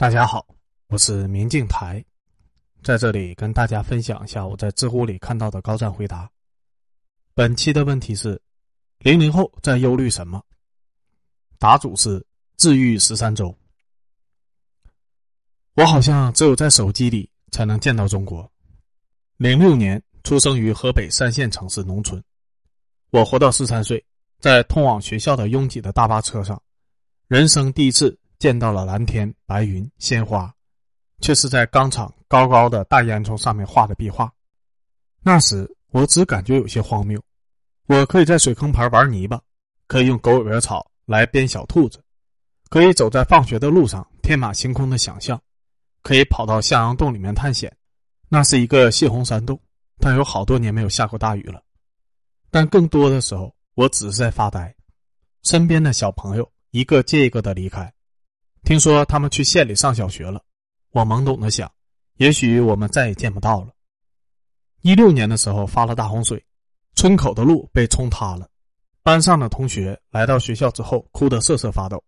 大家好，我是明镜台，在这里跟大家分享一下我在知乎里看到的高赞回答。本期的问题是：零零后在忧虑什么？答主是治愈十三周。我好像只有在手机里才能见到中国。零六年出生于河北三线城市农村，我活到十三岁，在通往学校的拥挤的大巴车上，人生第一次。见到了蓝天白云鲜花，却是在钢厂高高的大烟囱上面画的壁画。那时我只感觉有些荒谬：我可以在水坑旁玩泥巴，可以用狗尾巴草来编小兔子，可以走在放学的路上天马行空的想象，可以跑到向阳洞里面探险。那是一个泄洪山洞，但有好多年没有下过大雨了。但更多的时候，我只是在发呆。身边的小朋友一个接一个的离开。听说他们去县里上小学了，我懵懂的想，也许我们再也见不到了。一六年的时候发了大洪水，村口的路被冲塌了，班上的同学来到学校之后哭得瑟瑟发抖。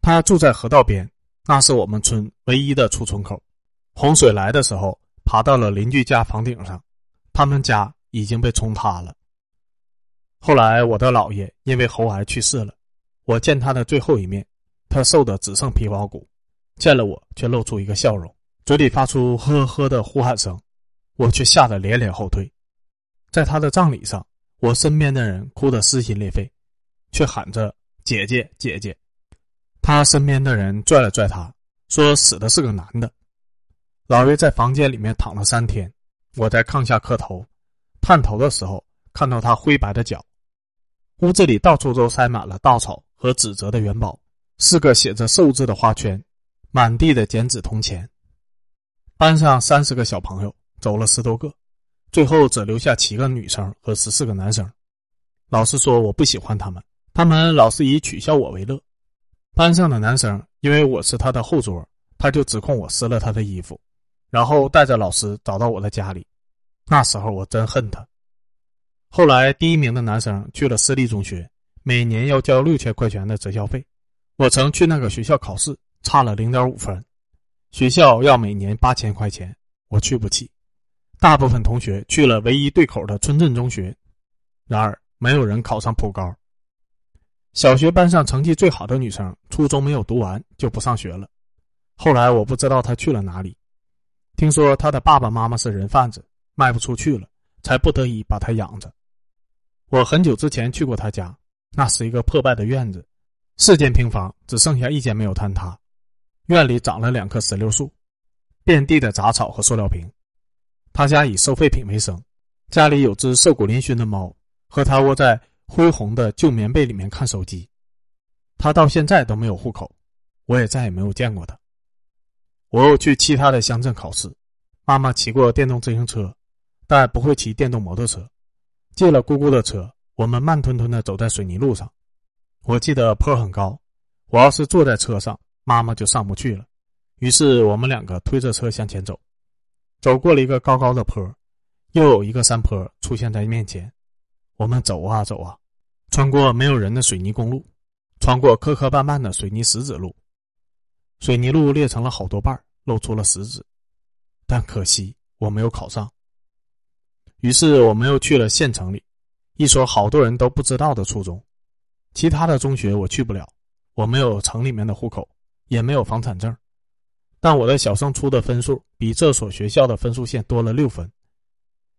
他住在河道边，那是我们村唯一的出村口。洪水来的时候，爬到了邻居家房顶上，他们家已经被冲塌了。后来我的姥爷因为喉癌去世了，我见他的最后一面。他瘦的只剩皮包骨，见了我却露出一个笑容，嘴里发出呵呵的呼喊声，我却吓得连连后退。在他的葬礼上，我身边的人哭得撕心裂肺，却喊着“姐姐，姐姐”。他身边的人拽了拽他，说死的是个男的。老爷在房间里面躺了三天，我在炕下磕头，探头的时候看到他灰白的脚。屋子里到处都塞满了稻草和纸折的元宝。四个写着“寿”字的花圈，满地的剪纸铜钱。班上三十个小朋友走了十多个，最后只留下七个女生和十四个男生。老师说我不喜欢他们，他们老是以取笑我为乐。班上的男生因为我是他的后桌，他就指控我撕了他的衣服，然后带着老师找到我的家里。那时候我真恨他。后来第一名的男生去了私立中学，每年要交六千块钱的择校费。我曾去那个学校考试，差了零点五分，学校要每年八千块钱，我去不起。大部分同学去了唯一对口的村镇中学，然而没有人考上普高。小学班上成绩最好的女生，初中没有读完就不上学了。后来我不知道她去了哪里，听说她的爸爸妈妈是人贩子，卖不出去了，才不得已把她养着。我很久之前去过她家，那是一个破败的院子。四间平房只剩下一间没有坍塌，院里长了两棵石榴树，遍地的杂草和塑料瓶。他家以收废品为生，家里有只瘦骨嶙峋的猫，和他窝在灰红的旧棉被里面看手机。他到现在都没有户口，我也再也没有见过他。我又去其他的乡镇考试，妈妈骑过电动自行车，但不会骑电动摩托车。借了姑姑的车，我们慢吞吞的走在水泥路上。我记得坡很高，我要是坐在车上，妈妈就上不去了。于是我们两个推着车向前走，走过了一个高高的坡，又有一个山坡出现在面前。我们走啊走啊，穿过没有人的水泥公路，穿过磕磕绊绊的水泥石子路，水泥路裂成了好多瓣，露出了石子。但可惜我没有考上。于是我们又去了县城里，一所好多人都不知道的初中。其他的中学我去不了，我没有城里面的户口，也没有房产证，但我的小升初的分数比这所学校的分数线多了六分，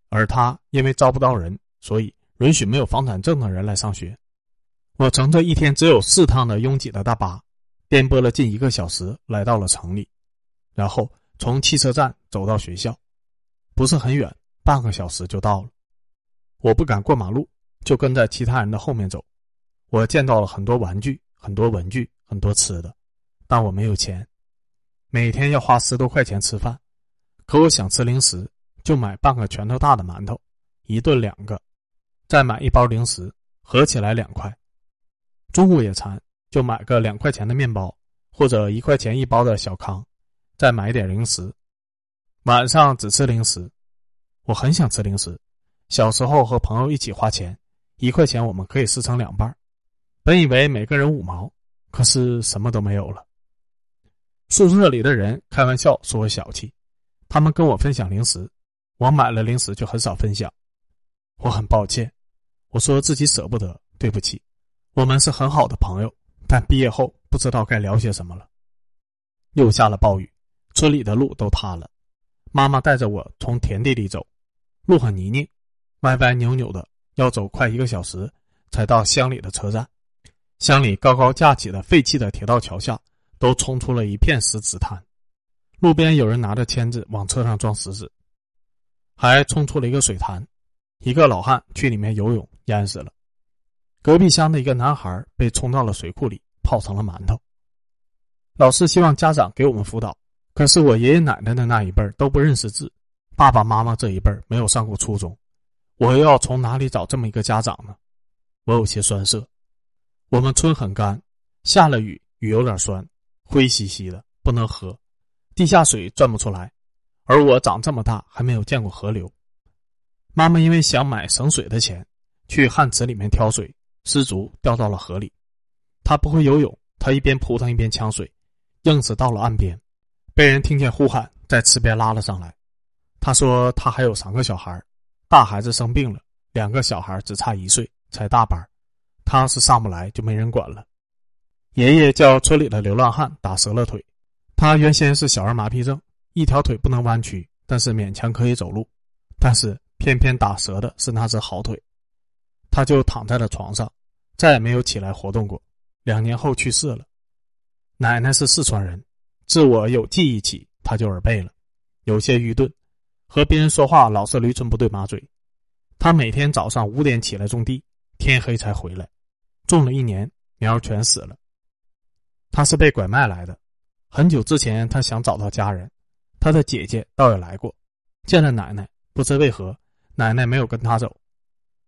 而他因为招不到人，所以允许没有房产证的人来上学。我乘着一天只有四趟的拥挤的大巴，颠簸了近一个小时来到了城里，然后从汽车站走到学校，不是很远，半个小时就到了。我不敢过马路，就跟在其他人的后面走。我见到了很多玩具、很多文具、很多吃的，但我没有钱，每天要花十多块钱吃饭。可我想吃零食，就买半个拳头大的馒头，一顿两个，再买一包零食，合起来两块。中午也馋，就买个两块钱的面包，或者一块钱一包的小康，再买点零食。晚上只吃零食，我很想吃零食。小时候和朋友一起花钱，一块钱我们可以撕成两半。本以为每个人五毛，可是什么都没有了。宿舍里的人开玩笑说我小气，他们跟我分享零食，我买了零食就很少分享。我很抱歉，我说自己舍不得，对不起。我们是很好的朋友，但毕业后不知道该聊些什么了。又下了暴雨，村里的路都塌了。妈妈带着我从田地里走，路很泥泞，歪歪扭扭的，要走快一个小时才到乡里的车站。乡里高高架起的废弃的铁道桥下，都冲出了一片石子滩。路边有人拿着签子往车上装石子，还冲出了一个水潭，一个老汉去里面游泳淹死了。隔壁乡的一个男孩被冲到了水库里，泡成了馒头。老师希望家长给我们辅导，可是我爷爷奶奶的那一辈都不认识字，爸爸妈妈这一辈没有上过初中，我又要从哪里找这么一个家长呢？我有些酸涩。我们村很干，下了雨，雨有点酸，灰兮兮的，不能喝，地下水转不出来，而我长这么大还没有见过河流。妈妈因为想买省水的钱，去旱池里面挑水。失足掉到了河里，他不会游泳，他一边扑腾一边呛水，硬是到了岸边，被人听见呼喊，在池边拉了上来。他说他还有三个小孩，大孩子生病了，两个小孩只差一岁，才大班，他是上不来就没人管了。爷爷叫村里的流浪汉打折了腿，他原先是小儿麻痹症，一条腿不能弯曲，但是勉强可以走路，但是偏偏打折的是那只好腿，他就躺在了床上。再也没有起来活动过，两年后去世了。奶奶是四川人，自我有记忆起，她就耳背了，有些愚钝，和别人说话老是驴唇不对马嘴。她每天早上五点起来种地，天黑才回来，种了一年，苗全死了。他是被拐卖来的，很久之前他想找到家人，他的姐姐倒也来过，见了奶奶，不知为何，奶奶没有跟他走，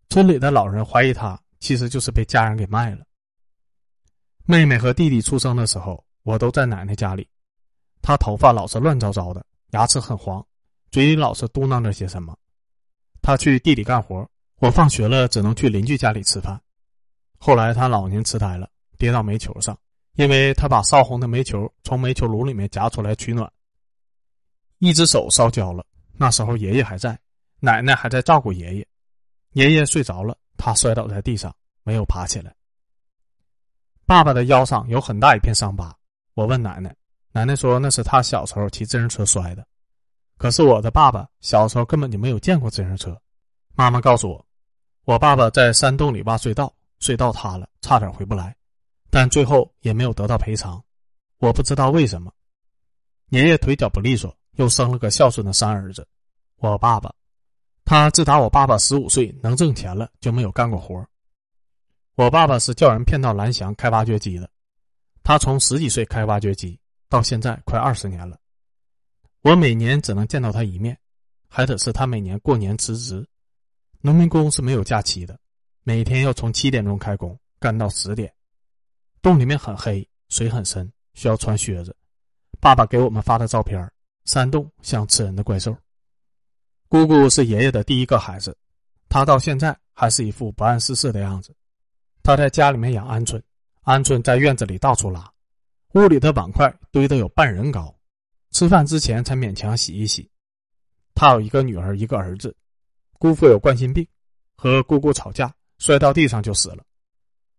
村里的老人怀疑他。其实就是被家人给卖了。妹妹和弟弟出生的时候，我都在奶奶家里。她头发老是乱糟糟的，牙齿很黄，嘴里老是嘟囔着些什么。她去地里干活，我放学了只能去邻居家里吃饭。后来他老年痴呆了，跌到煤球上，因为他把烧红的煤球从煤球炉里面夹出来取暖，一只手烧焦了。那时候爷爷还在，奶奶还在照顾爷爷，爷爷睡着了。他摔倒在地上，没有爬起来。爸爸的腰上有很大一片伤疤。我问奶奶，奶奶说那是他小时候骑自行车摔的。可是我的爸爸小时候根本就没有见过自行车。妈妈告诉我，我爸爸在山洞里挖隧道，隧道塌了，差点回不来，但最后也没有得到赔偿。我不知道为什么。爷爷腿脚不利索，又生了个孝顺的三儿子，我爸爸。他自打我爸爸十五岁能挣钱了，就没有干过活。我爸爸是叫人骗到蓝翔开挖掘机的，他从十几岁开挖掘机到现在快二十年了。我每年只能见到他一面，还得是他每年过年辞职。农民工是没有假期的，每天要从七点钟开工干到十点。洞里面很黑，水很深，需要穿靴子。爸爸给我们发的照片，山洞像吃人的怪兽。姑姑是爷爷的第一个孩子，他到现在还是一副不谙世事的样子。他在家里面养鹌鹑，鹌鹑在院子里到处拉，屋里的碗筷堆得有半人高，吃饭之前才勉强洗一洗。他有一个女儿，一个儿子。姑父有冠心病，和姑姑吵架，摔到地上就死了。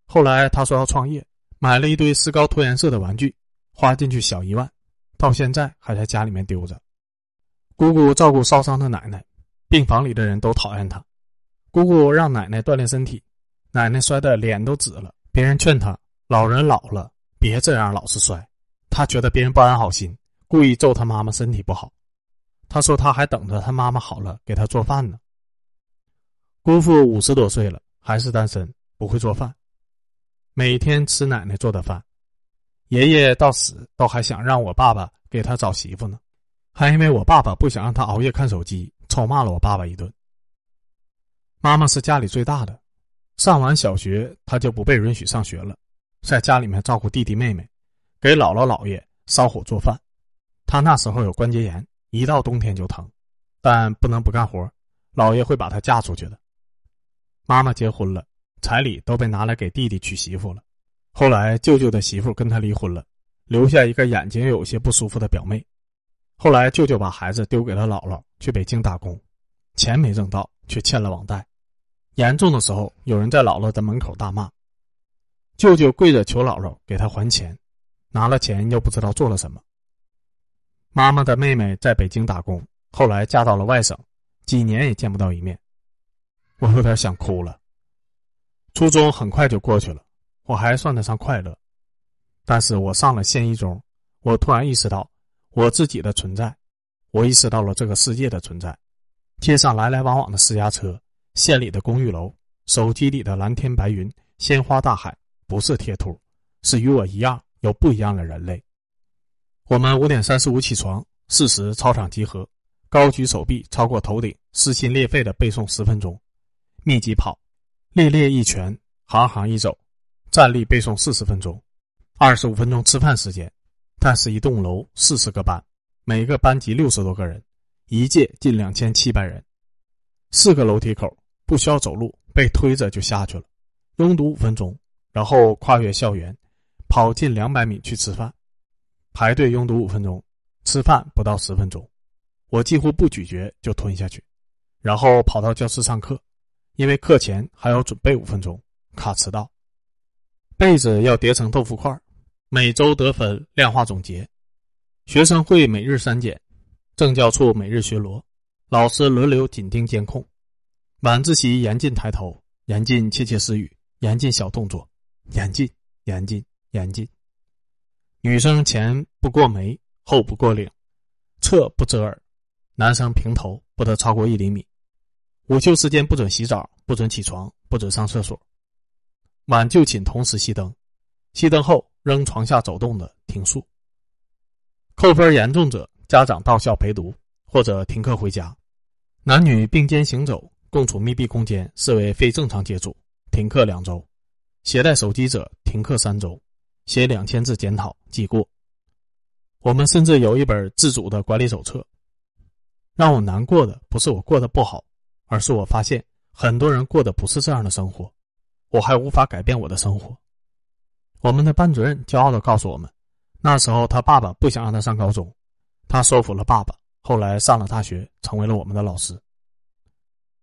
后来他说要创业，买了一堆石膏脱颜色的玩具，花进去小一万，到现在还在家里面丢着。姑姑照顾烧伤的奶奶，病房里的人都讨厌她。姑姑让奶奶锻炼身体，奶奶摔得脸都紫了。别人劝她：“老人老了，别这样老是摔。”她觉得别人不安好心，故意咒她妈妈身体不好。她说：“她还等着她妈妈好了给她做饭呢。”姑父五十多岁了，还是单身，不会做饭，每天吃奶奶做的饭。爷爷到死都还想让我爸爸给他找媳妇呢。还因为我爸爸不想让他熬夜看手机，臭骂了我爸爸一顿。妈妈是家里最大的，上完小学她就不被允许上学了，在家里面照顾弟弟妹妹，给姥姥姥爷烧火做饭。她那时候有关节炎，一到冬天就疼，但不能不干活，姥爷会把她嫁出去的。妈妈结婚了，彩礼都被拿来给弟弟娶媳妇了。后来舅舅的媳妇跟他离婚了，留下一个眼睛有些不舒服的表妹。后来舅舅把孩子丢给了姥姥，去北京打工，钱没挣到，却欠了网贷。严重的时候，有人在姥姥的门口大骂，舅舅跪着求姥姥给他还钱，拿了钱又不知道做了什么。妈妈的妹妹在北京打工，后来嫁到了外省，几年也见不到一面。我有点想哭了。初中很快就过去了，我还算得上快乐，但是我上了县一中，我突然意识到我自己的存在，我意识到了这个世界的存在，街上来来往往的私家车。县里的公寓楼，手机里的蓝天白云、鲜花大海，不是贴图，是与我一样有不一样的人类。我们五点三十五起床，四时操场集合，高举手臂超过头顶，撕心裂肺的背诵十分钟，密集跑，列列一拳，行行一走，站立背诵四十分钟，二十五分钟吃饭时间。但是，一栋楼四十个班，每个班级六十多个人，一届近两千七百人，四个楼梯口。不需要走路，被推着就下去了。拥堵五分钟，然后跨越校园，跑近两百米去吃饭。排队拥堵五分钟，吃饭不到十分钟，我几乎不咀嚼就吞下去，然后跑到教室上课，因为课前还要准备五分钟，卡迟到。被子要叠成豆腐块，每周得分量化总结，学生会每日删减，政教处每日巡逻，老师轮流紧盯监控。晚自习严禁抬头，严禁窃窃私语，严禁小动作，严禁严禁严禁。女生前不过眉，后不过领，侧不遮耳。男生平头不得超过一厘米。午休时间不准洗澡，不准起床，不准上厕所。晚就寝同时熄灯，熄灯后扔床下走动的停宿。扣分严重者，家长到校陪读或者停课回家。男女并肩行走。共处密闭空间视为非正常接触，停课两周；携带手机者停课三周，写两千字检讨记过。我们甚至有一本自主的管理手册。让我难过的不是我过得不好，而是我发现很多人过的不是这样的生活，我还无法改变我的生活。我们的班主任骄傲的告诉我们，那时候他爸爸不想让他上高中，他说服了爸爸，后来上了大学，成为了我们的老师。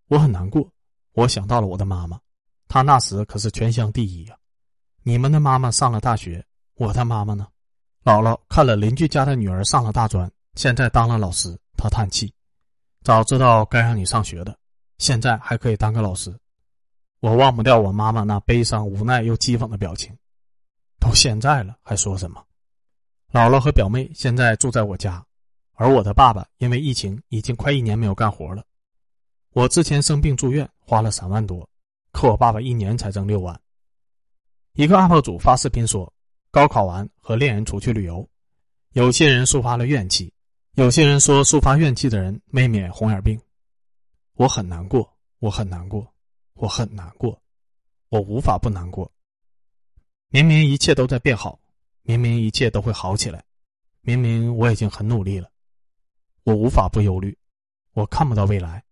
我很难过，我想到了我的妈妈，她那时可是全乡第一呀。你们的妈妈上了大学，我的妈妈呢？姥姥看了邻居家的女儿上了大专，现在当了老师，她叹气：“早知道该让你上学的，现在还可以当个老师。”我忘不掉我妈妈那悲伤、无奈又讥讽的表情。都现在了，还说什么？姥姥和表妹现在住在我家，而我的爸爸因为疫情已经快一年没有干活了。我之前生病住院花了三万多，可我爸爸一年才挣六万。一个 UP 主发视频说，高考完和恋人出去旅游，有些人抒发了怨气，有些人说抒发怨气的人没免红眼病。我很难过，我很难过，我很难过，我无法不难过。明明一切都在变好，明明一切都会好起来，明明我已经很努力了，我无法不忧虑，我看不到未来。